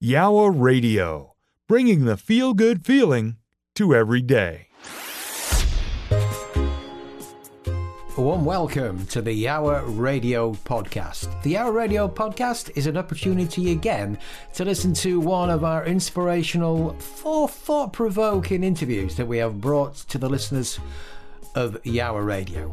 Yawa Radio, bringing the feel good feeling to every day. A warm welcome to the Yawa Radio Podcast. The Yawa Radio Podcast is an opportunity again to listen to one of our inspirational, thought provoking interviews that we have brought to the listeners of Yawa Radio.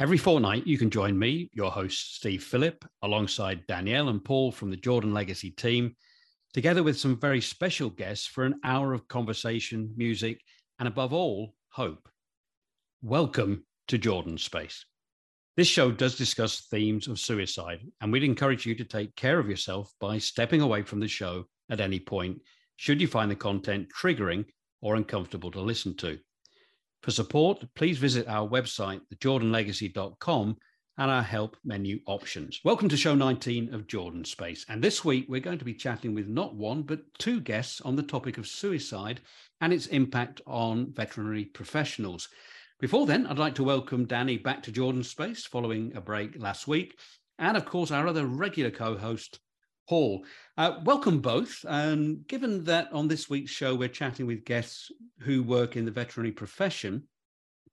Every fortnight, you can join me, your host, Steve Phillip, alongside Danielle and Paul from the Jordan Legacy team, together with some very special guests for an hour of conversation, music, and above all, hope. Welcome to Jordan Space. This show does discuss themes of suicide, and we'd encourage you to take care of yourself by stepping away from the show at any point, should you find the content triggering or uncomfortable to listen to. For support, please visit our website, thejordanlegacy.com, and our help menu options. Welcome to show 19 of Jordan Space. And this week, we're going to be chatting with not one, but two guests on the topic of suicide and its impact on veterinary professionals. Before then, I'd like to welcome Danny back to Jordan Space following a break last week. And of course, our other regular co host, Paul. Uh, welcome both. And given that on this week's show we're chatting with guests who work in the veterinary profession,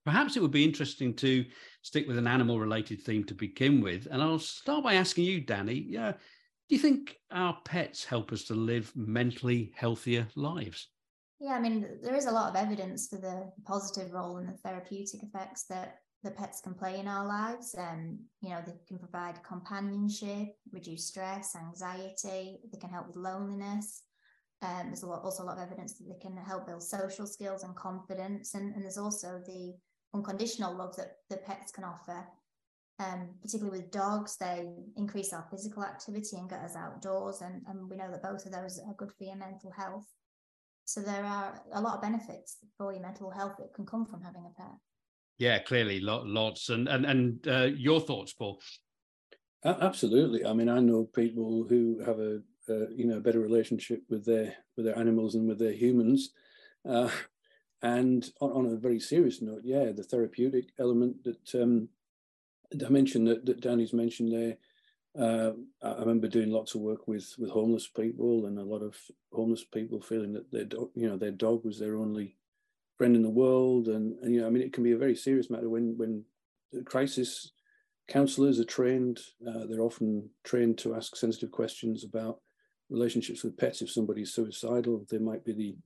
perhaps it would be interesting to stick with an animal related theme to begin with. And I'll start by asking you, Danny, yeah, do you think our pets help us to live mentally healthier lives? Yeah, I mean, there is a lot of evidence for the positive role and the therapeutic effects that the pets can play in our lives. Um, you know, they can provide companionship, reduce stress, anxiety. They can help with loneliness. Um, there's a lot, also a lot of evidence that they can help build social skills and confidence. And, and there's also the unconditional love that the pets can offer. Um, particularly with dogs, they increase our physical activity and get us outdoors. And, and we know that both of those are good for your mental health. So there are a lot of benefits for your mental health that can come from having a pet. Yeah, clearly, lots. And and and uh, your thoughts, Paul? Absolutely. I mean, I know people who have a, a you know a better relationship with their with their animals and with their humans. Uh, and on, on, a very serious note, yeah, the therapeutic element that um, I mentioned that, that Danny's mentioned there. Uh, I remember doing lots of work with with homeless people, and a lot of homeless people feeling that their dog, you know, their dog was their only friend in the world, and, and you know, I mean, it can be a very serious matter when when crisis counselors are trained. Uh, they're often trained to ask sensitive questions about relationships with pets. If somebody's suicidal, they might be the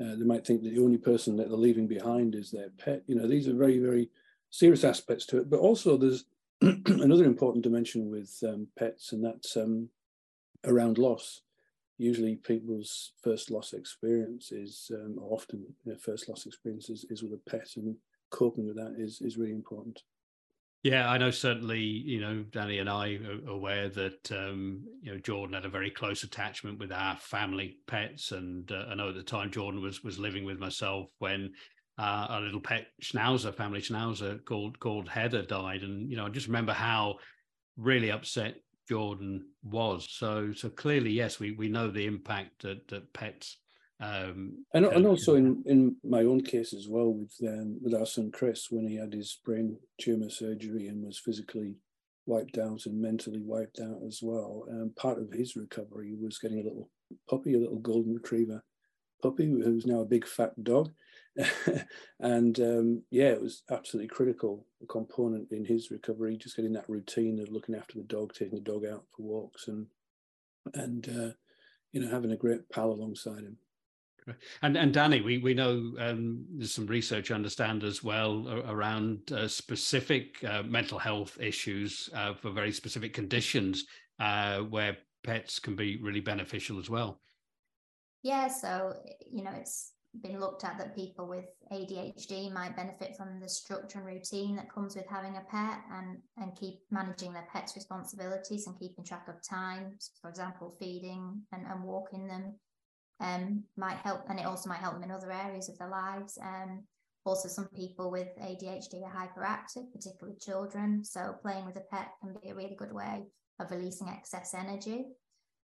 uh, they might think that the only person that they're leaving behind is their pet. You know, these are very very serious aspects to it. But also, there's another important dimension with um, pets, and that's um, around loss usually people's first loss experience is, um, or often their first loss experience is, is with a pet, and coping with that is is really important. Yeah, I know certainly, you know, Danny and I are aware that, um, you know, Jordan had a very close attachment with our family pets. And uh, I know at the time Jordan was was living with myself when uh, our little pet schnauzer, family schnauzer called called Heather died. And, you know, I just remember how really upset Jordan was. So so clearly, yes, we we know the impact that, that pets. Um, and, and also in, in my own case as well with um, with our son Chris when he had his brain tumor surgery and was physically wiped out and mentally wiped out as well. Um, part of his recovery was getting a little puppy, a little golden retriever puppy who's now a big fat dog. and um, yeah, it was absolutely critical component in his recovery, just getting that routine of looking after the dog, taking the dog out for walks, and and uh, you know having a great pal alongside him. And and Danny, we we know um, there's some research, I understand as well, around uh, specific uh, mental health issues uh, for very specific conditions uh, where pets can be really beneficial as well. Yeah, so you know it's been looked at that people with ADHD might benefit from the structure and routine that comes with having a pet and, and keep managing their pet's responsibilities and keeping track of times, for example, feeding and, and walking them. um, might help, and it also might help them in other areas of their lives. Um, also, some people with ADHD are hyperactive, particularly children. So, playing with a pet can be a really good way of releasing excess energy.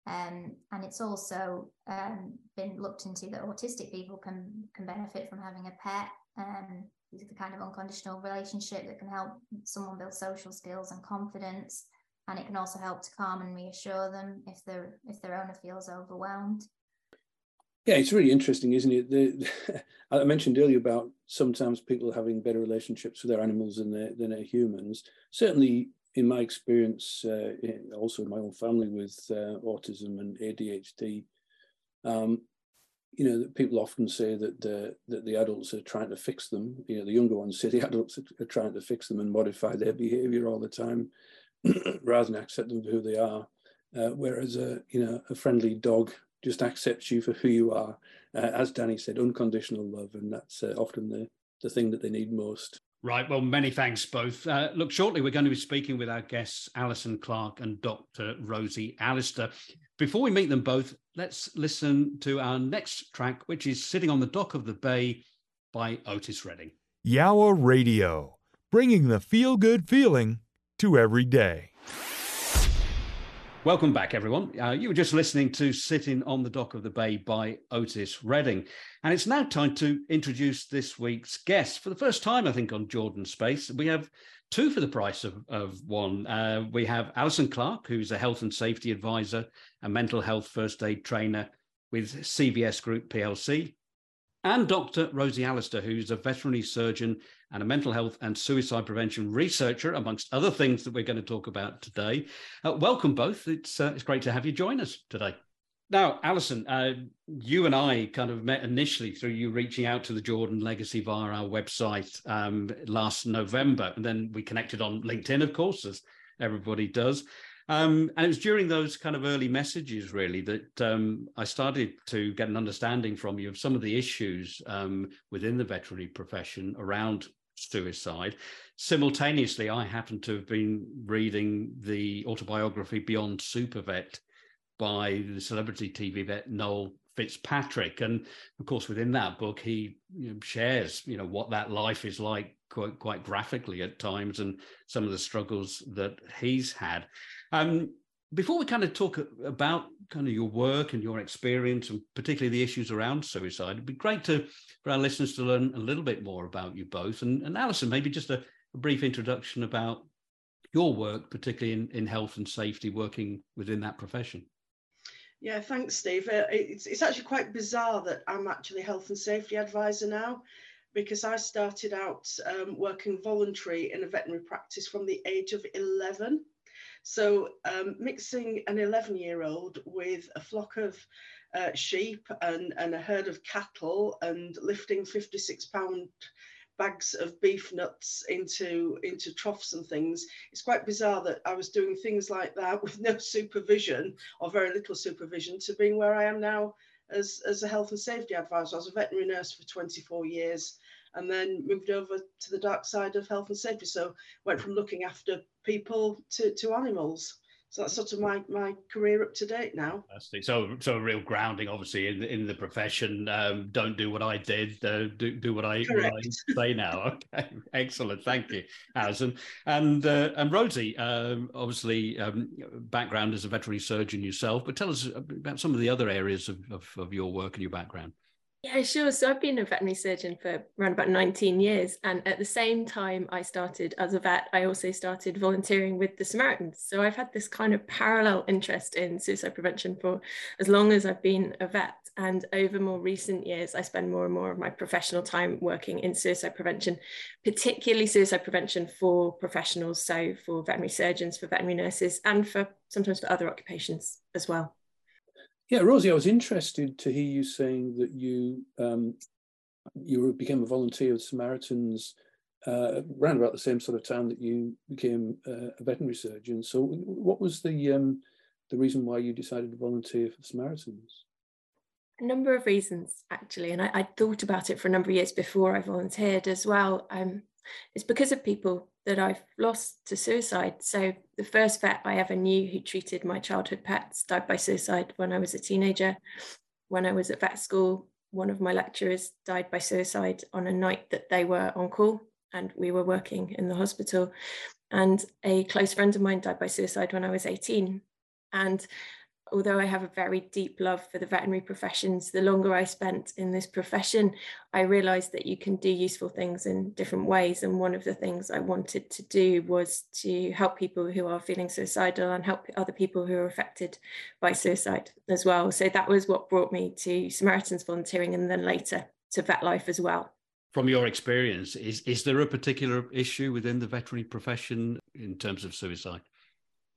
Um, and it's also um, been looked into that autistic people can can benefit from having a pet. Um, the kind of unconditional relationship that can help someone build social skills and confidence, and it can also help to calm and reassure them if their if their owner feels overwhelmed. Yeah, it's really interesting, isn't it? The, I mentioned earlier about sometimes people having better relationships with their animals than their, than their humans. Certainly, in my experience, uh, also in my own family with uh, autism and ADHD, um, you know, people often say that the, that the adults are trying to fix them. You know, the younger ones say the adults are, trying to fix them and modify their behaviour all the time, rather than accept them for who they are. Uh, whereas a you know a friendly dog just accepts you for who you are. Uh, as Danny said, unconditional love, and that's uh, often the, the thing that they need most. Right. Well, many thanks both. Uh, look, shortly we're going to be speaking with our guests, Alison Clark and Dr. Rosie Allister. Before we meet them both, let's listen to our next track, which is Sitting on the Dock of the Bay by Otis Redding. Yawa Radio, bringing the feel good feeling to every day. Welcome back, everyone. Uh, you were just listening to Sitting on the Dock of the Bay by Otis Redding. And it's now time to introduce this week's guest. For the first time, I think, on Jordan Space, we have two for the price of, of one. Uh, we have Alison Clark, who's a health and safety advisor and mental health first aid trainer with CVS Group PLC, and Dr. Rosie Allister, who's a veterinary surgeon and a mental health and suicide prevention researcher, amongst other things that we're going to talk about today. Uh, welcome both. It's uh, it's great to have you join us today. Now, Alison, uh, you and I kind of met initially through you reaching out to the Jordan Legacy via our website um, last November, and then we connected on LinkedIn, of course, as everybody does. Um, and it was during those kind of early messages, really, that um, I started to get an understanding from you of some of the issues um, within the veterinary profession around suicide. Simultaneously, I happen to have been reading the autobiography Beyond Supervet by the celebrity TV vet Noel Fitzpatrick, and of course, within that book, he you know, shares you know what that life is like quite quite graphically at times, and some of the struggles that he's had. Um, before we kind of talk about kind of your work and your experience and particularly the issues around suicide it'd be great to for our listeners to learn a little bit more about you both. And, and alison maybe just a, a brief introduction about your work particularly in, in health and safety working within that profession. Yeah thanks steve. Uh, it's, it's actually quite bizarre that i'm actually health and safety advisor now because i started out um, working voluntary in a veterinary practice from the age of 11 so um, mixing an 11 year old with a flock of uh, sheep and, and a herd of cattle and lifting 56 pound bags of beef nuts into into troughs and things it's quite bizarre that i was doing things like that with no supervision or very little supervision to being where i am now as, as a health and safety advisor. I was a veterinary nurse for 24 years and then moved over to the dark side of health and safety. So went from looking after people to, to animals. So that's sort of my, my career up to date now. So so a real grounding, obviously, in in the profession. Um, don't do what I did. Uh, do do what I, what I, say now. Okay, excellent. Thank you, Alison and uh, and Rosie. Um, obviously, um, background as a veterinary surgeon yourself, but tell us about some of the other areas of, of, of your work and your background. Yeah, sure. So I've been a veterinary surgeon for around about 19 years. And at the same time I started as a vet, I also started volunteering with the Samaritans. So I've had this kind of parallel interest in suicide prevention for as long as I've been a vet. And over more recent years, I spend more and more of my professional time working in suicide prevention, particularly suicide prevention for professionals. So for veterinary surgeons, for veterinary nurses, and for sometimes for other occupations as well. Yeah, Rosie, I was interested to hear you saying that you um, you became a volunteer with Samaritans uh, around about the same sort of time that you became uh, a veterinary surgeon. So, what was the um, the reason why you decided to volunteer for Samaritans? A number of reasons, actually, and I, I thought about it for a number of years before I volunteered as well. Um, it's because of people that I've lost to suicide. So the first vet I ever knew who treated my childhood pets died by suicide when I was a teenager. when I was at vet school, one of my lecturers died by suicide on a night that they were on call and we were working in the hospital. And a close friend of mine died by suicide when I was 18. And although I have a very deep love for the veterinary professions, the longer I spent in this profession, I realized that you can do useful things in different ways. And one of the things I wanted to do was to help people who are feeling suicidal and help other people who are affected by suicide as well. So that was what brought me to Samaritans volunteering and then later to VetLife as well. From your experience, is, is there a particular issue within the veterinary profession in terms of suicide?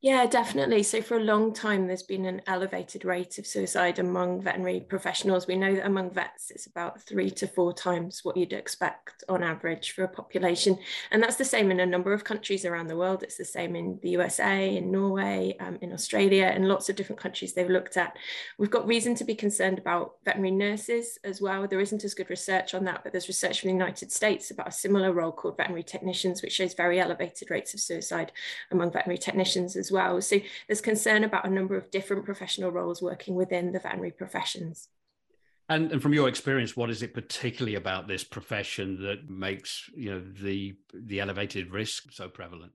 Yeah, definitely. So, for a long time, there's been an elevated rate of suicide among veterinary professionals. We know that among vets, it's about three to four times what you'd expect on average for a population. And that's the same in a number of countries around the world. It's the same in the USA, in Norway, um, in Australia, and lots of different countries they've looked at. We've got reason to be concerned about veterinary nurses as well. There isn't as good research on that, but there's research from the United States about a similar role called veterinary technicians, which shows very elevated rates of suicide among veterinary technicians as well. So there's concern about a number of different professional roles working within the veterinary professions. And, and from your experience, what is it particularly about this profession that makes you know the the elevated risk so prevalent?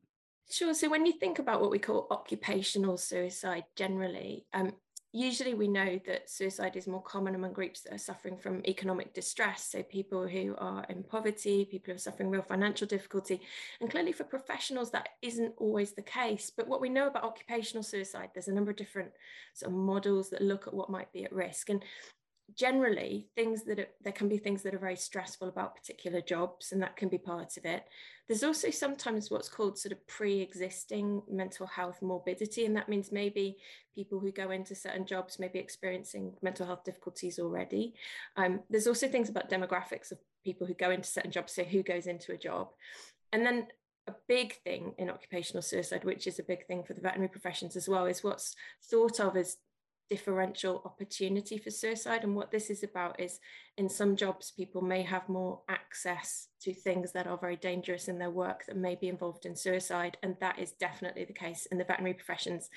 Sure. So when you think about what we call occupational suicide generally, um, usually we know that suicide is more common among groups that are suffering from economic distress so people who are in poverty people who are suffering real financial difficulty and clearly for professionals that isn't always the case. But what we know about occupational suicide there's a number of different sort of models that look at what might be at risk. And generally things that are, there can be things that are very stressful about particular jobs and that can be part of it. There's also sometimes what's called sort of pre-existing mental health morbidity and that means maybe people who go into certain jobs may be experiencing mental health difficulties already. Um, there's also things about demographics of people who go into certain jobs so who goes into a job. And then a big thing in occupational suicide, which is a big thing for the veterinary professions as well, is what's thought of as differential opportunity for suicide. And what this is about is in some jobs, people may have more access to things that are very dangerous in their work that may be involved in suicide. And that is definitely the case in the veterinary professions.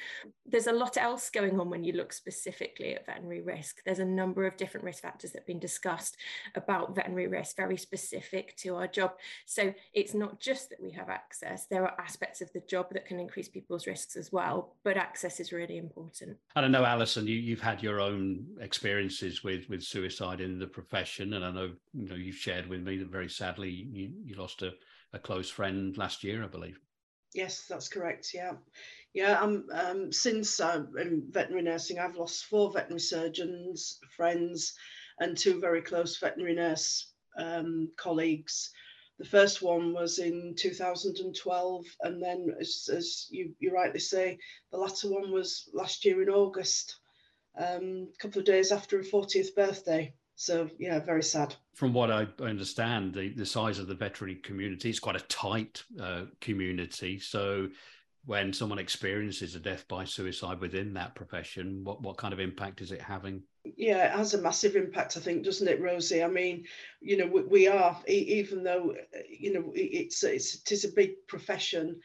There's a lot else going on when you look specifically at veterinary risk. There's a number of different risk factors that have been discussed about veterinary risk, very specific to our job. So it's not just that we have access, there are aspects of the job that can increase people's risks as well. But access is really important. I don't know, Alison, you, you've had your own experiences with, with suicide in the profession. And I know, you know you've shared with me that very sadly you, you lost a, a close friend last year, I believe. Yes, that's correct. Yeah, yeah. Um, um, since I'm in veterinary nursing, I've lost four veterinary surgeons, friends, and two very close veterinary nurse um, colleagues. The first one was in 2012, and then, as, as you, you rightly say, the latter one was last year in August, um, a couple of days after a 40th birthday. So yeah, very sad. From what I understand, the, the size of the veterinary community is quite a tight uh, community. So when someone experiences a death by suicide within that profession, what, what kind of impact is it having? Yeah, it has a massive impact, I think, doesn't it, Rosie? I mean, you know, we, we are, even though, you know, it's, it's, it is a big profession,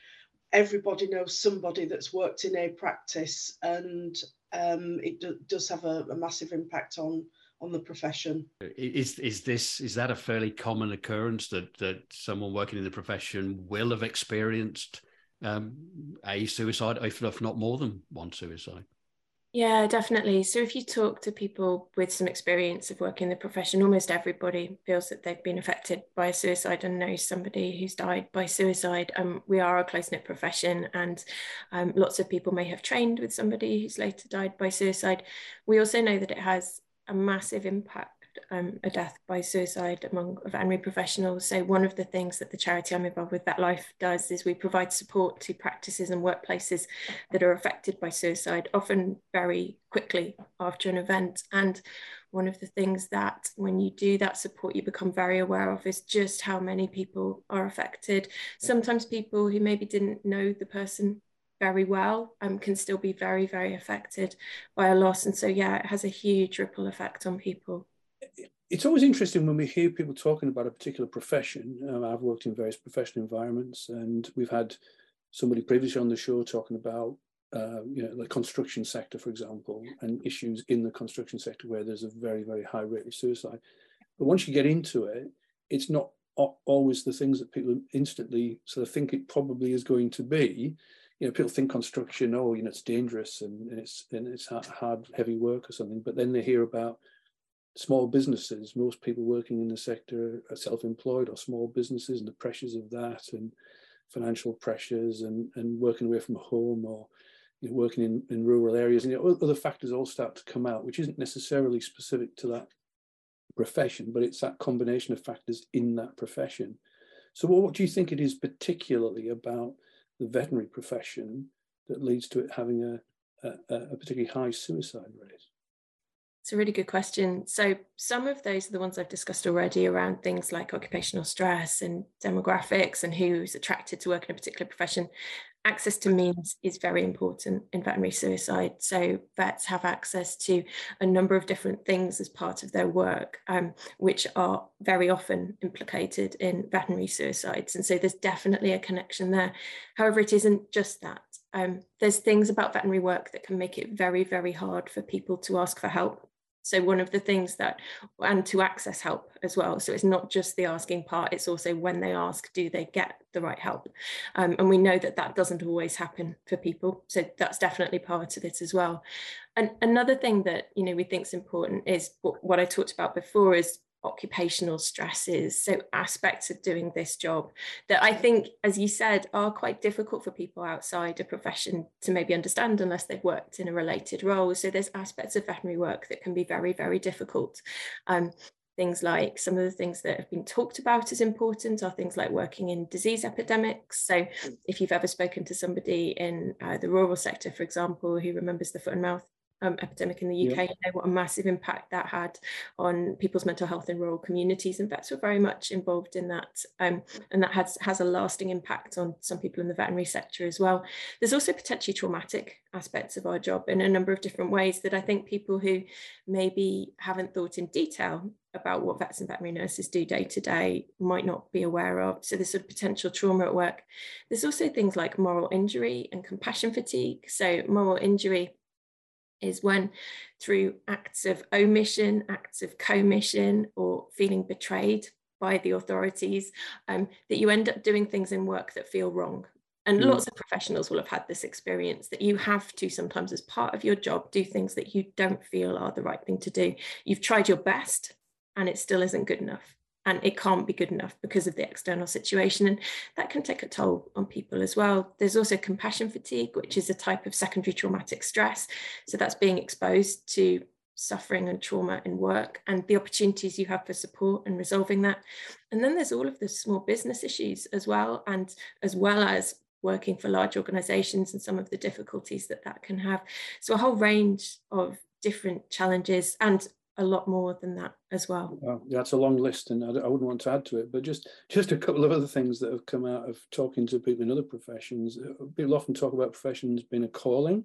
everybody knows somebody that's worked in a practice and um, it do, does have a, a massive impact on on the profession. Is is this is that a fairly common occurrence that that someone working in the profession will have experienced um, a suicide, if, if not more than one suicide? Yeah, definitely. So if you talk to people with some experience of working in the profession, almost everybody feels that they've been affected by a suicide and knows somebody who's died by suicide. Um, we are a close knit profession, and um, lots of people may have trained with somebody who's later died by suicide. We also know that it has a massive impact um, a death by suicide among veterinary professionals. So one of the things that the charity I'm involved with, VetLife, does is we provide support to practices and workplaces that are affected by suicide, often very quickly after an event. And one of the things that when you do that support, you become very aware of is just how many people are affected. Sometimes people who maybe didn't know the person very well um, can still be very, very affected by a loss. And so, yeah, it has a huge ripple effect on people. It's always interesting when we hear people talking about a particular profession. Um, I've worked in various professional environments, and we've had somebody previously on the show talking about uh, you know, the construction sector, for example, and issues in the construction sector where there's a very, very high rate of suicide. But once you get into it, it's not always the things that people instantly sort of think it probably is going to be. You know, people think construction, oh, you know, it's dangerous and, and it's and it's hard, heavy work or something. But then they hear about small businesses. Most people working in the sector are self-employed or small businesses, and the pressures of that, and financial pressures, and and working away from home or you know, working in, in rural areas, and you know, other factors all start to come out, which isn't necessarily specific to that profession, but it's that combination of factors in that profession. So, what do you think it is particularly about the veterinary profession that leads to it having a, a, a particularly high suicide rate? It's a really good question. So, some of those are the ones I've discussed already around things like occupational stress and demographics and who's attracted to work in a particular profession access to means is very important in veterinary suicide. So vets have access to a number of different things as part of their work, um, which are very often implicated in veterinary suicides. And so there's definitely a connection there. However, it isn't just that. Um, there's things about veterinary work that can make it very, very hard for people to ask for help so one of the things that and to access help as well. So it's not just the asking part it's also when they ask do they get the right help? Um, and we know that that doesn't always happen for people. So that's definitely part of it as well. And another thing that you know we think is important is what, what i talked about before is occupational stresses, so aspects of doing this job that I think, as you said, are quite difficult for people outside a profession to maybe understand unless they've worked in a related role. So there's aspects of veterinary work that can be very, very difficult. Um, things like some of the things that have been talked about as important are things like working in disease epidemics. So if you've ever spoken to somebody in uh, the rural sector, for example, who remembers the foot and mouth um, epidemic in the UK, yeah. you know what a massive impact that had on people's mental health in rural communities, and vets were very much involved in that, um, and that has has a lasting impact on some people in the veterinary sector as well. There's also potentially traumatic aspects of our job in a number of different ways that I think people who maybe haven't thought in detail about what vets and veterinary nurses do day to day might not be aware of. So there's of potential trauma at work. There's also things like moral injury and compassion fatigue. So moral injury is when through acts of omission, acts of commission, or feeling betrayed by the authorities, um, that you end up doing things in work that feel wrong. And mm. lots of professionals will have had this experience that you have to sometimes, as part of your job, do things that you don't feel are the right thing to do. You've tried your best and it still isn't good enough and it can't be good enough because of the external situation and that can take a toll on people as well. There's also compassion fatigue which is a type of secondary traumatic stress. So that's being exposed to suffering and trauma in work and the opportunities you have for support and resolving that. And then there's all of the small business issues as well and as well as working for large organizations and some of the difficulties that that can have. So a whole range of different challenges and a lot more than that as well. well it's a long list, and I, I, wouldn't want to add to it. But just just a couple of other things that have come out of talking to people in other professions. Uh, people often talk about professions being a calling,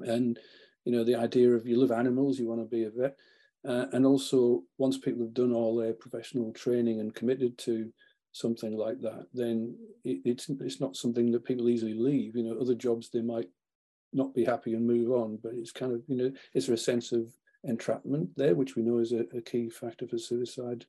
and you know the idea of you love animals, you want to be a vet, uh, and also once people have done all their professional training and committed to something like that, then it, it's it's not something that people easily leave. You know, other jobs they might not be happy and move on, but it's kind of you know, is there a sense of entrapment there, which we know is a, a key factor for suicide.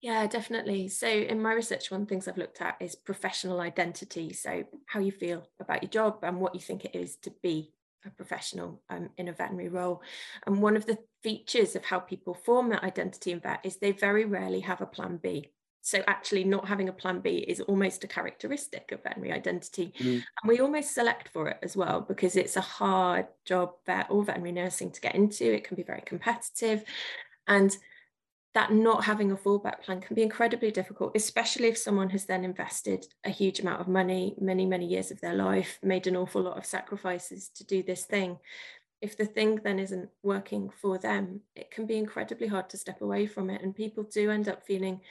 Yeah, definitely. So, in my research, one of the things I've looked at is professional identity. So, how you feel about your job and what you think it is to be a professional um, in a veterinary role. And one of the features of how people form that identity in vet is they very rarely have a plan B. So actually not having a plan B is almost a characteristic of veterinary identity. Mm. And we almost select for it as well because it's a hard job vet or veterinary nursing to get into. It can be very competitive. And that not having a fallback plan can be incredibly difficult, especially if someone has then invested a huge amount of money, many, many years of their life, made an awful lot of sacrifices to do this thing. If the thing then isn't working for them, it can be incredibly hard to step away from it. And people do end up feeling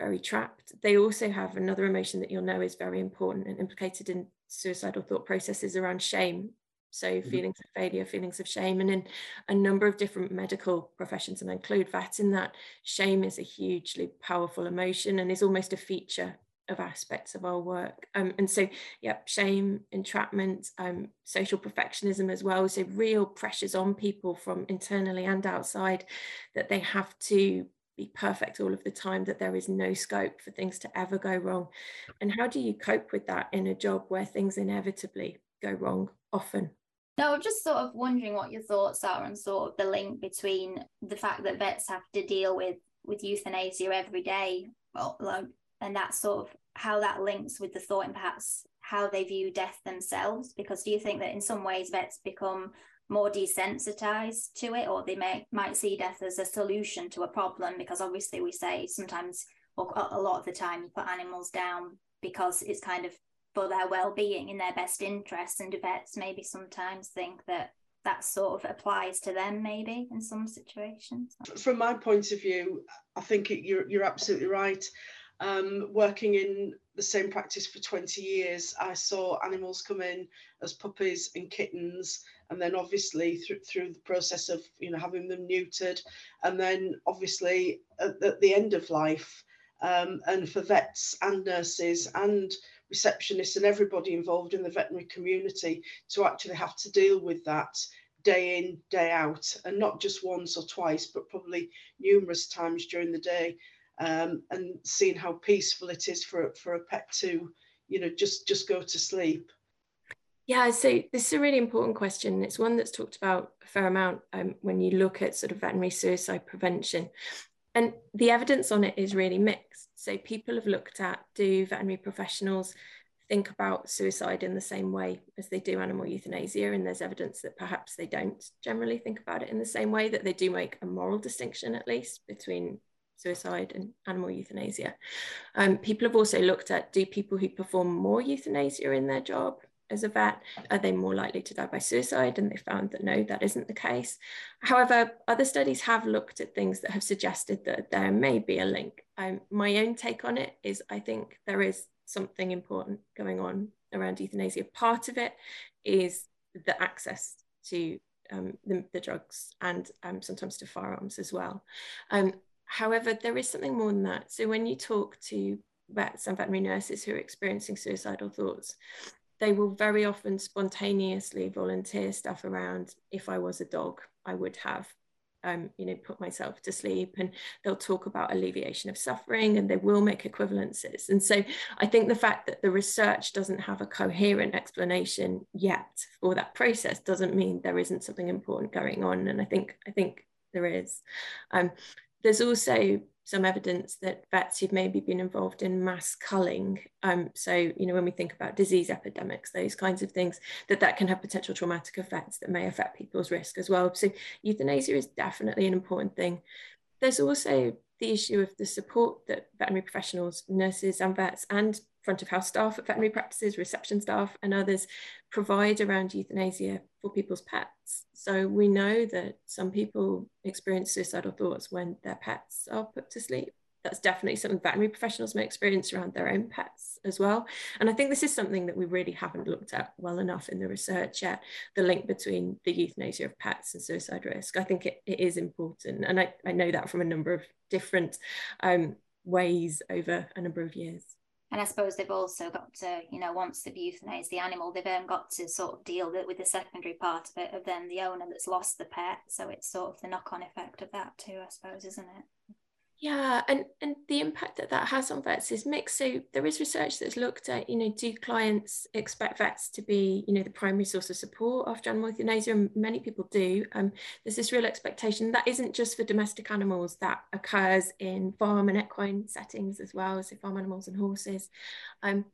very trapped. They also have another emotion that you'll know is very important and implicated in suicidal thought processes around shame. So mm-hmm. feelings of failure, feelings of shame, and in a number of different medical professions, and I include that in that, shame is a hugely powerful emotion and is almost a feature of aspects of our work. Um, and so, yeah, shame, entrapment, um, social perfectionism as well. So, real pressures on people from internally and outside that they have to be perfect all of the time, that there is no scope for things to ever go wrong. And how do you cope with that in a job where things inevitably go wrong often? No, I'm just sort of wondering what your thoughts are on sort of the link between the fact that vets have to deal with with euthanasia every day, and that sort of how that links with the thought and perhaps how they view death themselves. Because do you think that in some ways vets become more desensitized to it, or they may might see death as a solution to a problem? Because obviously we say sometimes, or a lot of the time, you put animals down because it's kind of for their well-being in their best interests and vets maybe sometimes think that that sort of applies to them maybe in some situations from my point of view i think you're, you're absolutely right um, working in the same practice for 20 years i saw animals come in as puppies and kittens and then obviously through, through the process of you know having them neutered and then obviously at, at the end of life um, and for vets and nurses and receptionists and everybody involved in the veterinary community to actually have to deal with that day in day out and not just once or twice but probably numerous times during the day um, and seeing how peaceful it is for for a pet to you know just just go to sleep yeah so this is a really important question it's one that's talked about a fair amount um, when you look at sort of veterinary suicide prevention and the evidence on it is really mixed. So people have looked at do veterinary professionals think about suicide in the same way as they do animal euthanasia? And there's evidence that perhaps they don't generally think about it in the same way, that they do make a moral distinction at least between suicide and animal euthanasia. Um, people have also looked at do people who perform more euthanasia in their job as a vet? Are they more likely to die by suicide? And they found that no, that isn't the case. However, other studies have looked at things that have suggested that there may be a link. Um, my own take on it is I think there is something important going on around euthanasia. Part of it is the access to um, the, the, drugs and um, sometimes to firearms as well. Um, however, there is something more than that. So when you talk to vets and veterinary nurses who are experiencing suicidal thoughts, they will very often spontaneously volunteer stuff around if I was a dog, I would have um, you know, put myself to sleep and they'll talk about alleviation of suffering and they will make equivalences. And so I think the fact that the research doesn't have a coherent explanation yet for that process doesn't mean there isn't something important going on. And I think I think there is. Um, there's also some evidence that vets who've maybe been involved in mass culling, um, so you know when we think about disease epidemics, those kinds of things, that that can have potential traumatic effects that may affect people's risk as well. So euthanasia is definitely an important thing. There's also the issue of the support that veterinary professionals, nurses and vets and front of house staff at veterinary practices, reception staff, and others provide around euthanasia for people's pets. So we know that some people experience suicidal thoughts when their pets are put to sleep. That's definitely something veterinary professionals may experience around their own pets as well. And I think this is something that we really haven't looked at well enough in the research yet the link between the euthanasia of pets and suicide risk. I think it, it is important. And I, I know that from a number of different um, ways over a number of years and I suppose they've also got to, you know, once they've euthanized the animal, they've then got to sort of deal with the secondary part of it of then the owner that's lost the pet. So it's sort of the knock-on effect of that too, I suppose, isn't it? Yeah, and and the impact that that has on vets is mixed. So there is research that's looked at, you know, do clients expect vets to be, you know, the primary source of support after animal euthanasia? And many people do. Um, there's this real expectation that isn't just for domestic animals, that occurs in farm and equine settings as well, so farm animals and horses. Um,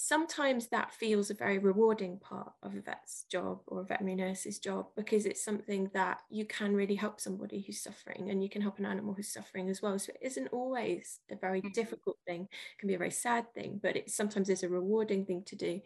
sometimes that feels a very rewarding part of a vet's job or a veterinary nurse's job because it's something that you can really help somebody who's suffering and you can help an animal who's suffering as well. So it isn't always a very mm-hmm. difficult thing, it can be a very sad thing, but it sometimes is a rewarding thing to do.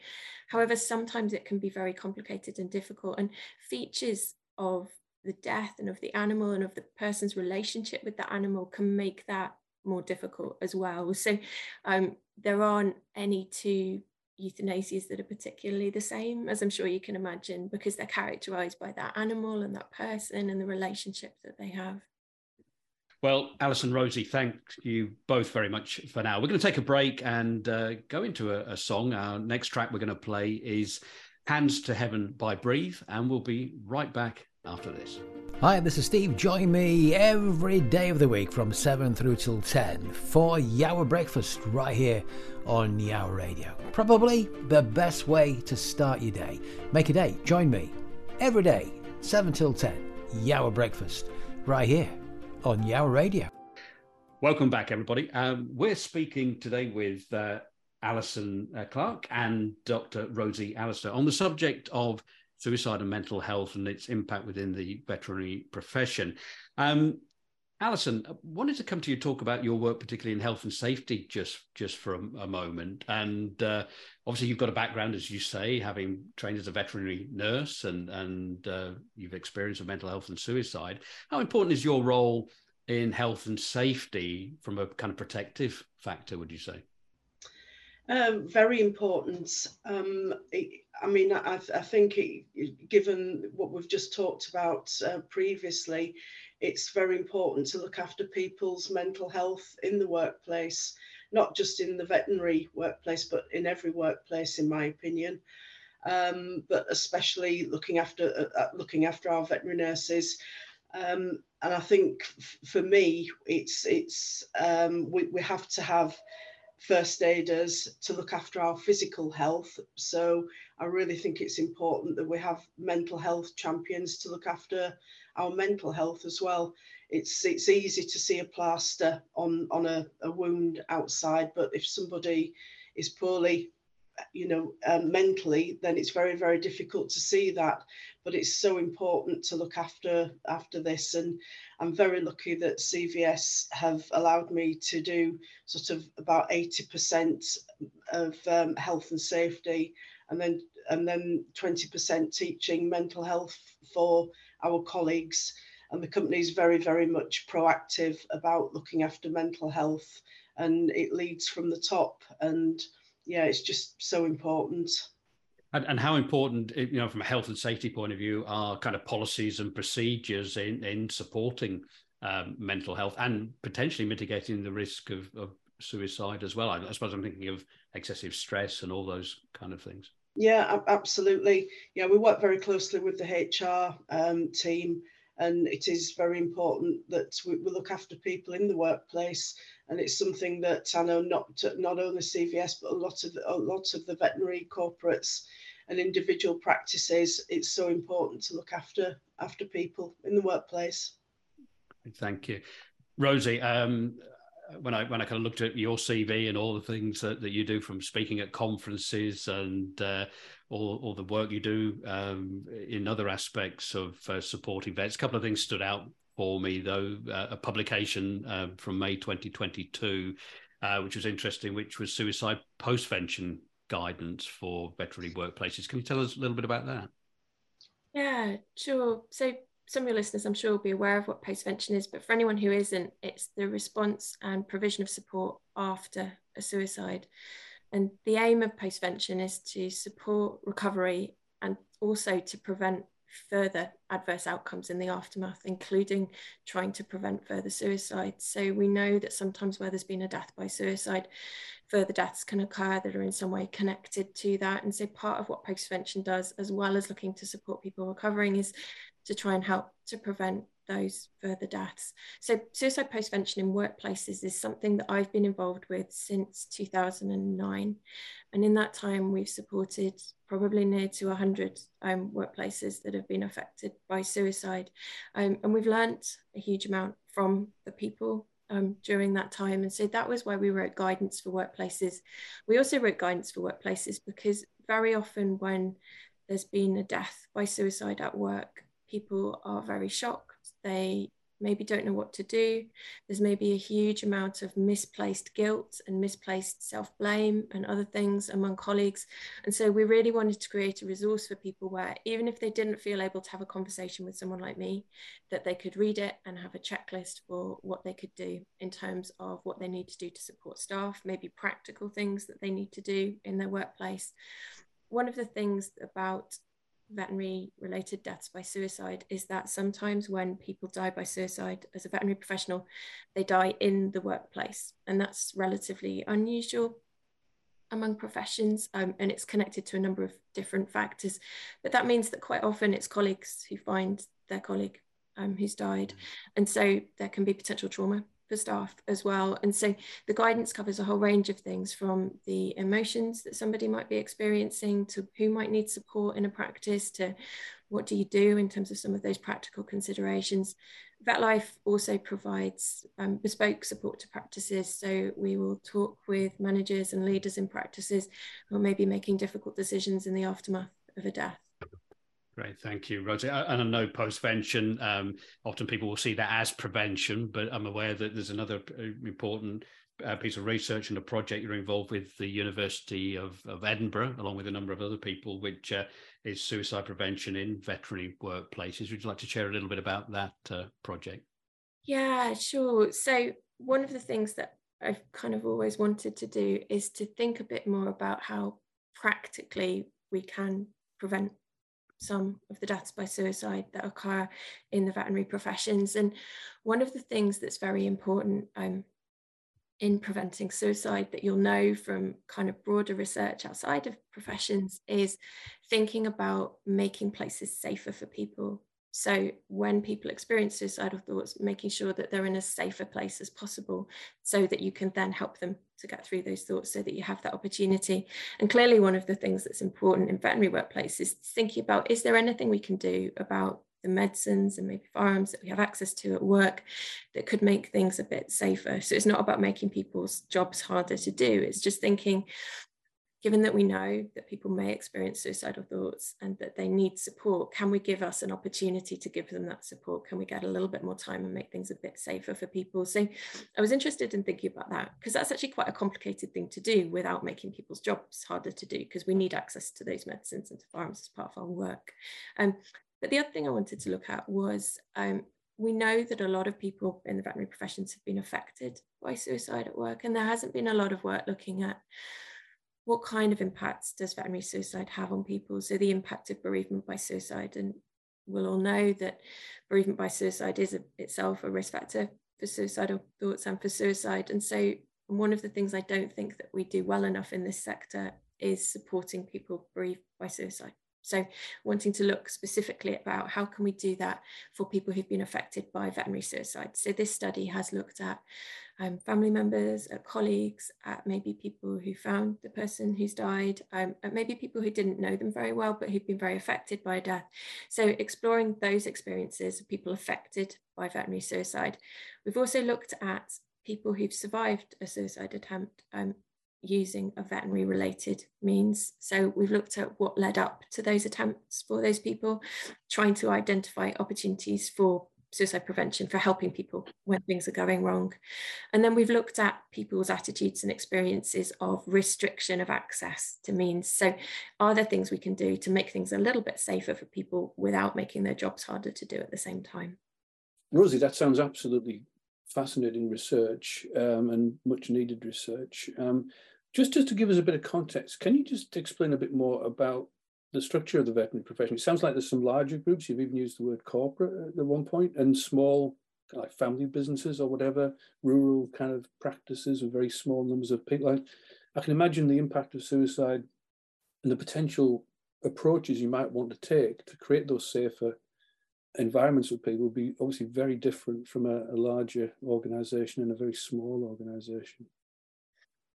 However, sometimes it can be very complicated and difficult and features of the death and of the animal and of the person's relationship with the animal can make that more difficult as well. So um, there aren't any two euthanasias that are particularly the same, as I'm sure you can imagine, because they're characterized by that animal and that person and the relationship that they have. Well, Alison Rosie, thank you both very much for now. We're going to take a break and uh, go into a, a, song. Our next track we're going to play is Hands to Heaven by Breathe, and we'll be right back after this. Hi, this is Steve. Join me every day of the week from 7 through till 10 for Yawa Breakfast right here on Yawa Radio. Probably the best way to start your day. Make a day. Join me every day, 7 till 10. Yawa Breakfast right here on Yawa Radio. Welcome back, everybody. Um, we're speaking today with uh, Alison uh, Clark and Dr. Rosie Allister on the subject of suicide and mental health and its impact within the veterinary profession. Um, Alison, I wanted to come to you talk about your work, particularly in health and safety, just just for a, a moment. And uh, obviously, you've got a background, as you say, having trained as a veterinary nurse, and and uh, you've experienced mental health and suicide. How important is your role in health and safety from a kind of protective factor? Would you say? Um, very important. Um, I mean, I, I think it, given what we've just talked about uh, previously, it's very important to look after people's mental health in the workplace, not just in the veterinary workplace, but in every workplace, in my opinion. Um, but especially looking after uh, uh looking after our veterinary nurses. Um, and I think for me, it's it's um, we, we have to have first aiders to look after our physical health. So I really think it's important that we have mental health champions to look after our mental health as well. It's it's easy to see a plaster on on a, a wound outside, but if somebody is poorly you know um, mentally then it's very very difficult to see that. But it's so important to look after after this. And i'm very lucky that cvs have allowed me to do sort of about 80% of um, health and safety and then and then 20% teaching mental health for our colleagues. And the company is very very much proactive about looking after mental health and it leads from the top. And yeah, it's just so important. And, and, how important, you know, from a health and safety point of view, are kind of policies and procedures in, in supporting um, mental health and potentially mitigating the risk of, of suicide as well? I, I, suppose I'm thinking of excessive stress and all those kind of things. Yeah, absolutely. Yeah, we work very closely with the HR um, team, and it is very important that we, we look after people in the workplace and it's something that I know not not only CVS but a lot of a lot of the veterinary corporates and individual practices. It's so important to look after after people in the workplace. Thank you, Rosie. Um, when I when I kind of looked at your CV and all the things that, that you do from speaking at conferences and uh, all, all the work you do um, in other aspects of uh, supporting vets, a couple of things stood out for me, though, uh, a publication uh, from May 2022, uh, which was interesting, which was suicide postvention guidance for veterinary workplaces. Can you tell us a little bit about that? Yeah, sure. So some of your listeners, I'm sure, will be aware of what postvention is, but for anyone who isn't, it's the response and provision of support after a suicide. And the aim of postvention is to support recovery and also to prevent further adverse outcomes in the aftermath, including trying to prevent further suicide. So we know that sometimes where there's been a death by suicide, further deaths can occur that are in some way connected to that. And so part of what postvention does, as well as looking to support people recovering, is to try and help to prevent those further deaths. So, suicide postvention in workplaces is something that I've been involved with since 2009. And in that time, we've supported probably near to 100 um, workplaces that have been affected by suicide. Um, and we've learnt a huge amount from the people um, during that time. And so that was why we wrote guidance for workplaces. We also wrote guidance for workplaces because very often when there's been a death by suicide at work, people are very shocked they maybe don't know what to do. There's maybe a huge amount of misplaced guilt and misplaced self blame and other things among colleagues. And so we really wanted to create a resource for people where, even if they didn't feel able to have a conversation with someone like me, that they could read it and have a checklist for what they could do in terms of what they need to do to support staff, maybe practical things that they need to do in their workplace. One of the things about veterinary related deaths by suicide is that sometimes when people die by suicide as a veterinary professional, they die in the workplace. And that's relatively unusual among professions um, and it's connected to a number of different factors. But that means that quite often it's colleagues who find their colleague um, who's died. And so there can be potential trauma for staff as well. And so the guidance covers a whole range of things from the emotions that somebody might be experiencing to who might need support in a practice to what do you do in terms of some of those practical considerations. VetLife also provides um, bespoke support to practices. So we will talk with managers and leaders in practices who may be making difficult decisions in the aftermath of a death. Great, thank you, Rosie. And I know postvention, um, often people will see that as prevention, but I'm aware that there's another uh, important uh, piece of research and a project you're involved with the University of, of Edinburgh, along with a number of other people, which uh, is suicide prevention in veterinary workplaces. Would you like to share a little bit about that uh, project? Yeah, sure. So, one of the things that I've kind of always wanted to do is to think a bit more about how practically we can prevent some of the deaths by suicide that occur in the veterinary professions. And one of the things that's very important um, in preventing suicide that you'll know from kind of broader research outside of professions is thinking about making places safer for people so when people experience suicidal thoughts, making sure that they're in as safe a place as possible so that you can then help them to get through those thoughts so that you have that opportunity. And clearly one of the things that's important in veterinary workplaces is thinking about, is there anything we can do about the medicines and maybe firearms that we have access to at work that could make things a bit safer. So it's not about making people's jobs harder to do. It's just thinking, given that we know that people may experience suicidal thoughts and that they need support, can we give us an opportunity to give them that support? Can we get a little bit more time and make things a bit safer for people? So I was interested in thinking about that because that's actually quite a complicated thing to do without making people's jobs harder to do because we need access to those medicines and to firearms as part of our work. Um, but the other thing I wanted to look at was um, we know that a lot of people in the veterinary professions have been affected by suicide at work, and there hasn't been a lot of work looking at what kind of impacts does veterinary suicide have on people? So the impact of bereavement by suicide, and we'll all know that bereavement by suicide is a, itself a risk factor for suicidal thoughts and for suicide. And so one of the things I don't think that we do well enough in this sector is supporting people bereaved by suicide. So wanting to look specifically about how can we do that for people who've been affected by veterinary suicide. So this study has looked at um, family members, at colleagues, at maybe people who found the person who's died, um, at maybe people who didn't know them very well, but who've been very affected by death. So exploring those experiences of people affected by veterinary suicide. We've also looked at people who've survived a suicide attempt um, using a veterinary related means. So we've looked at what led up to those attempts for those people, trying to identify opportunities for suicide prevention for helping people when things are going wrong. And then we've looked at people's attitudes and experiences of restriction of access to means. So, are there things we can do to make things a little bit safer for people without making their jobs harder to do at the same time? Rosie, that sounds absolutely fascinating research um, and much needed research. Um, just, just to give us a bit of context, can you just explain a bit more about the structure of the veterinary profession? It sounds like there's some larger groups. You've even used the word corporate at one point, and small, like family businesses or whatever, rural kind of practices with very small numbers of people. I can imagine the impact of suicide and the potential approaches you might want to take to create those safer environments for people would be obviously very different from a, a larger organization and a very small organization.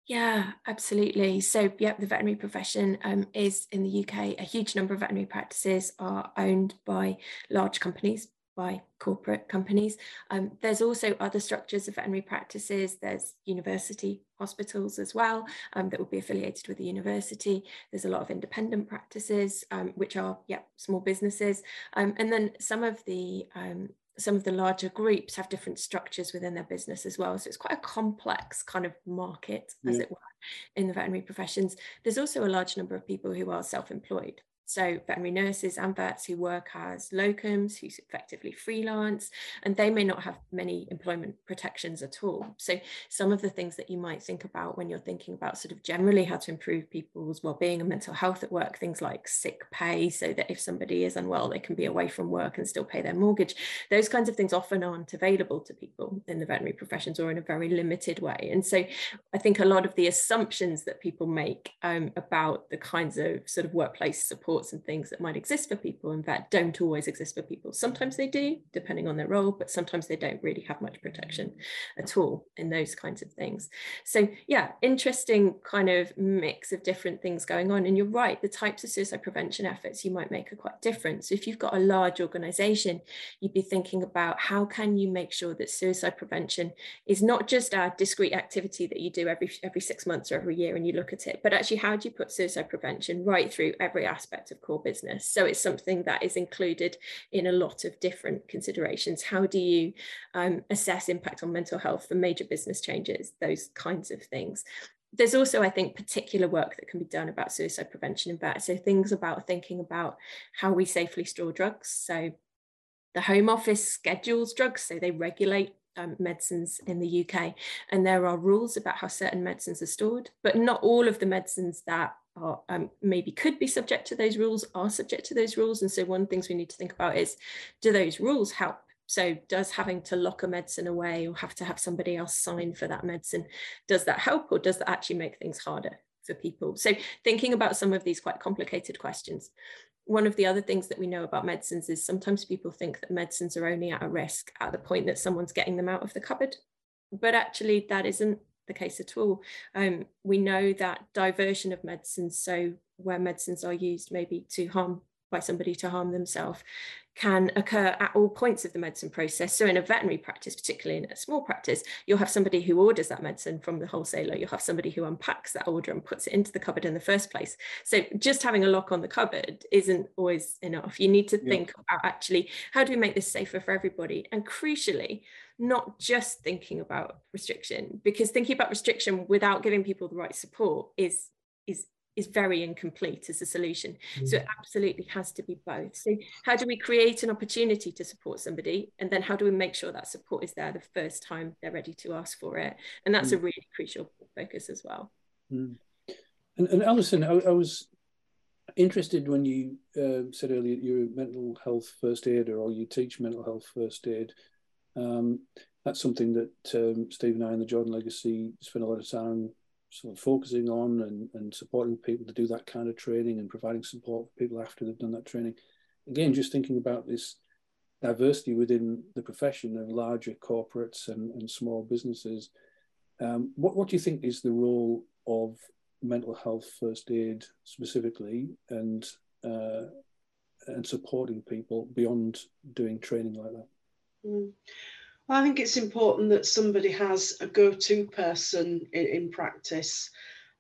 Yeah, absolutely. So, yeah, the veterinary profession um, is in the UK. A huge number of veterinary practices are owned by large companies, by corporate companies. Um, there's also other structures of veterinary practices. There's university hospitals as well um, that will be affiliated with the university. There's a lot of independent practices, um, which are, yeah, small businesses. Um, and then some of the um, some of the larger groups have different structures within their business as well. So it's quite a complex kind of market, as yeah. it were, in the veterinary professions. There's also a large number of people who are self employed. So veterinary nurses and vets who work as locums, who effectively freelance, and they may not have many employment protections at all. So some of the things that you might think about when you're thinking about sort of generally how to improve people's well-being and mental health at work, things like sick pay, so that if somebody is unwell, they can be away from work and still pay their mortgage. Those kinds of things often aren't available to people in the veterinary professions or in a very limited way. And so I think a lot of the assumptions that people make um, about the kinds of sort of workplace support and things that might exist for people in vet don't always exist for people. Sometimes they do, depending on their role, but sometimes they don't really have much protection at all in those kinds of things. So yeah, interesting kind of mix of different things going on. And you're right, the types of suicide prevention efforts you might make are quite different. So if you've got a large organization, you'd be thinking about how can you make sure that suicide prevention is not just a discrete activity that you do every every six months or every year and you look at it, but actually how do you put suicide prevention right through every aspect of core business. So it's something that is included in a lot of different considerations. How do you um, assess impact on mental health for major business changes, those kinds of things? There's also, I think, particular work that can be done about suicide prevention in vet. So things about thinking about how we safely store drugs. So the Home Office schedules drugs, so they regulate um, medicines in the UK. And there are rules about how certain medicines are stored, but not all of the medicines that are um, maybe could be subject to those rules are subject to those rules. And so one of the things we need to think about is, do those rules help? So does having to lock a medicine away or have to have somebody else sign for that medicine, does that help or does that actually make things harder for people? So thinking about some of these quite complicated questions. One of the other things that we know about medicines is sometimes people think that medicines are only at a risk at the point that someone's getting them out of the cupboard. But actually that isn't the case at all. Um, we know that diversion of medicines, so where medicines are used maybe to harm by somebody to harm themselves, can occur at all points of the medicine process. So in a veterinary practice, particularly in a small practice, you'll have somebody who orders that medicine from the wholesaler. You'll have somebody who unpacks that order and puts it into the cupboard in the first place. So just having a lock on the cupboard isn't always enough. You need to yeah. think about actually, how do we make this safer for everybody? And crucially, not just thinking about restriction, because thinking about restriction without giving people the right support is is is very incomplete as a solution. Mm. So it absolutely has to be both. So how do we create an opportunity to support somebody? And then how do we make sure that support is there the first time they're ready to ask for it? And that's mm. a really crucial focus as well. Mm. And, and Alison, I, I, was interested when you uh, said earlier you're a mental health first aider or you teach mental health first aid. Um, that's something that um, Steve and I in the Jordan Legacy spend a lot of time sort of focusing on and, and supporting people to do that kind of training and providing support for people after they've done that training. Again, just thinking about this diversity within the profession of larger corporates and, and small businesses. Um, what, what do you think is the role of mental health first aid specifically and uh, and supporting people beyond doing training like that? Mm. I think it's important that somebody has a go-to person in, in practice.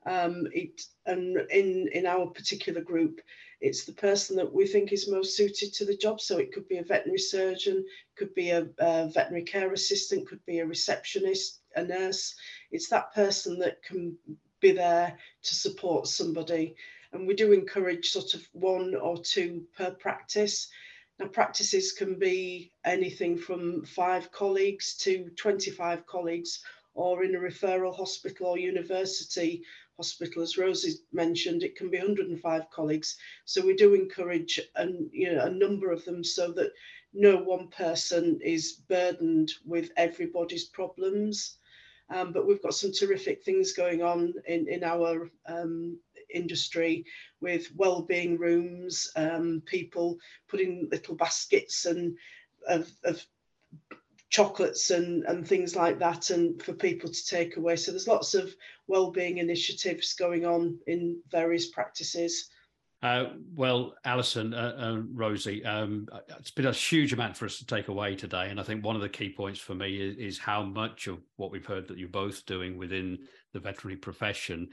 Um, it, and in, in our particular group, it's the person that we think is most suited to the job. So it could be a veterinary surgeon, could be a, a veterinary care assistant, could be a receptionist, a nurse. It's that person that can be there to support somebody. And we do encourage sort of one or two per practice now, practices can be anything from five colleagues to 25 colleagues, or in a referral hospital or university hospital, as Rosie mentioned, it can be 105 colleagues. So we do encourage an, you know, a number of them so that no one person is burdened with everybody's problems. Um, but we've got some terrific things going on in, in our um, industry with well-being rooms, um, people putting little baskets and of, of chocolates and, and things like that and for people to take away. So there's lots of well-being initiatives going on in various practices. Uh, well, Alison uh, and Rosie, um, it's been a huge amount for us to take away today, and I think one of the key points for me is, is, how much of what we've heard that you're both doing within the veterinary profession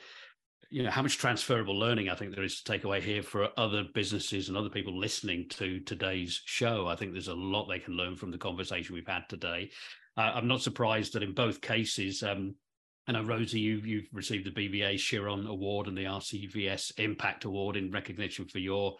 you know how much transferable learning I think there is to take away here for other businesses and other people listening to today's show. I think there's a lot they can learn from the conversation we've had today. Uh, I'm not surprised that in both cases, um, I know Rosie, you you've received the BVA Chiron Award and the RCVS Impact Award in recognition for your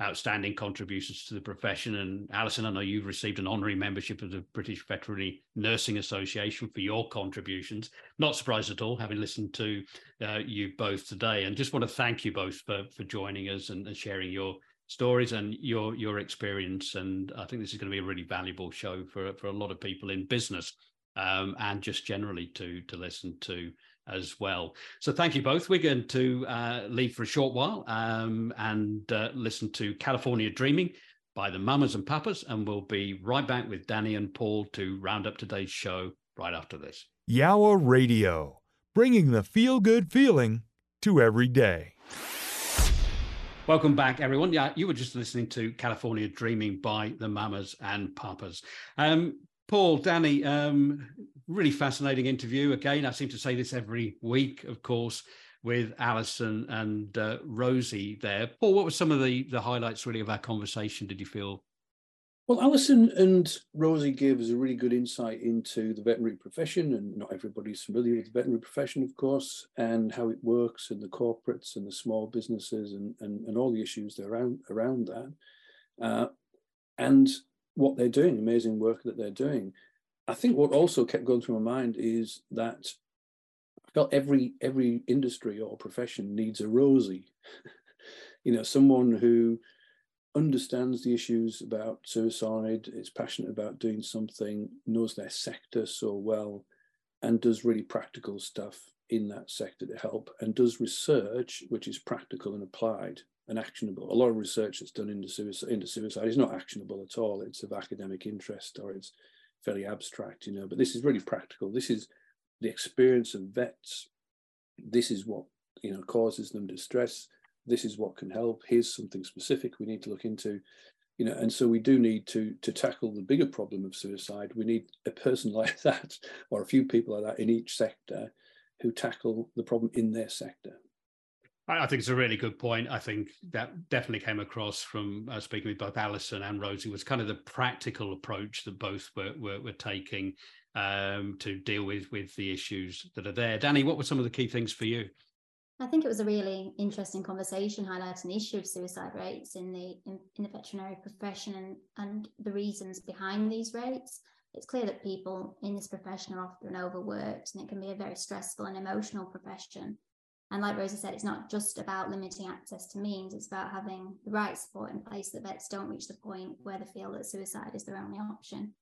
outstanding contributions to the profession. And Alison, I know you've received an honorary membership of the British Veterinary Nursing Association for your contributions. Not surprised at all, having listened to uh, you both today. And just want to thank you both for, for joining us and, and sharing your stories and your your experience. And I think this is going to be a really valuable show for for a lot of people in business um, and just generally to to listen to as well. So thank you both. We're going to uh, leave for a short while um, and uh, listen to California Dreaming by the Mamas and Papas, and we'll be right back with Danny and Paul to round up today's show right after this. Yawa Radio, bringing the feel good feeling to every day. Welcome back, everyone. Yeah, you were just listening to California Dreaming by the Mamas and Papas. Um, Paul, Danny, um, really fascinating interview. Again, I seem to say this every week, of course, with Alison and uh, Rosie there. Paul, what were some of the, the highlights really of our conversation? Did you feel? Well, Alison and Rosie gave us a really good insight into the veterinary profession, and not everybody's familiar with the veterinary profession, of course, and how it works, and the corporates and the small businesses, and and, and all the issues that around around that. Uh, and what they're doing, amazing work that they're doing. I think what also kept going through my mind is that I felt every every industry or profession needs a Rosie, you know, someone who understands the issues about suicide, is passionate about doing something, knows their sector so well, and does really practical stuff in that sector to help, and does research which is practical and applied and actionable. A lot of research that's done into suicide, into suicide is not actionable at all. It's of academic interest or it's fairly abstract, you know. But this is really practical. This is the experience of vets. This is what you know causes them distress. This is what can help. Here's something specific we need to look into, you know. And so we do need to to tackle the bigger problem of suicide. We need a person like that, or a few people like that in each sector, who tackle the problem in their sector. I think it's a really good point. I think that definitely came across from uh, speaking with both Alison and Rosie was kind of the practical approach that both were, were, were taking um, to deal with with the issues that are there. Danny, what were some of the key things for you? I think it was a really interesting conversation highlighting the issue of suicide rates in the in, in the veterinary profession and, and the reasons behind these rates. It's clear that people in this profession are often overworked and it can be a very stressful and emotional profession. And like Rosie said, it's not just about limiting access to means, it's about having the right support in place that vets don't reach the point where they feel that suicide is their only option.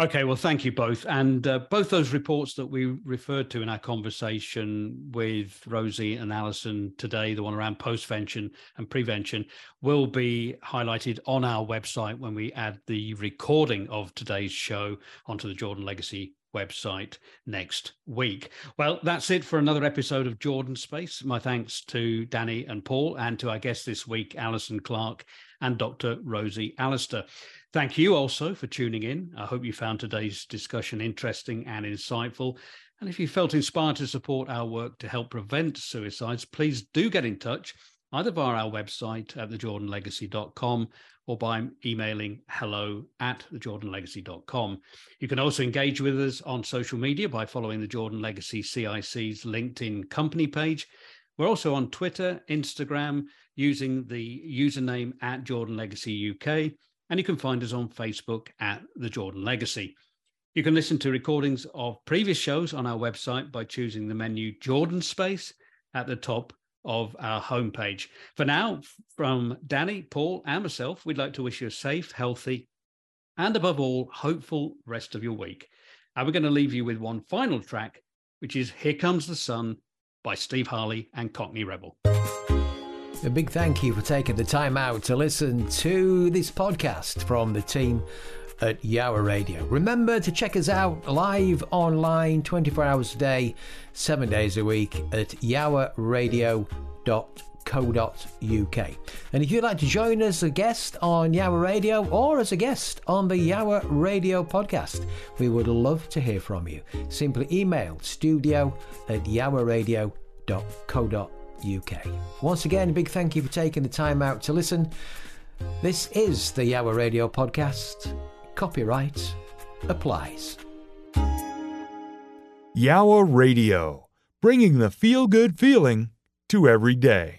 Okay, well, thank you both. And uh, both those reports that we referred to in our conversation with Rosie and Alison today, the one around postvention and prevention, will be highlighted on our website when we add the recording of today's show onto the Jordan Legacy website next week. Well, that's it for another episode of Jordan Space. My thanks to Danny and Paul, and to our guests this week, Alison Clark and Dr. Rosie Allister. Thank you also for tuning in. I hope you found today's discussion interesting and insightful. And if you felt inspired to support our work to help prevent suicides, please do get in touch either via our website at thejordanlegacy.com or by emailing hello at thejordanlegacy.com. You can also engage with us on social media by following the Jordan Legacy CIC's LinkedIn company page. We're also on Twitter, Instagram, using the username at Jordan Legacy UK, and you can find us on Facebook at The Jordan Legacy. You can listen to recordings of previous shows on our website by choosing the menu Jordan Space at the top of our homepage. For now, from Danny, Paul, and myself, we'd like to wish you a safe, healthy, and above all, hopeful rest of your week. And we're going to leave you with one final track, which is Here Comes the Sun by Steve Harley and Cockney Rebel. A big thank you for taking the time out to listen to this podcast from the team at Yawa Radio. Remember to check us out live online 24 hours a day, seven days a week at yawaradio.co.uk. And if you'd like to join us as a guest on Yawa Radio or as a guest on the Yawa Radio podcast, we would love to hear from you. Simply email studio at yawaradio.co.uk. Once again, a big thank you for taking the time out to listen. This is the Yawa Radio podcast. Copyright applies. Yawa Radio, bringing the feel good feeling to every day.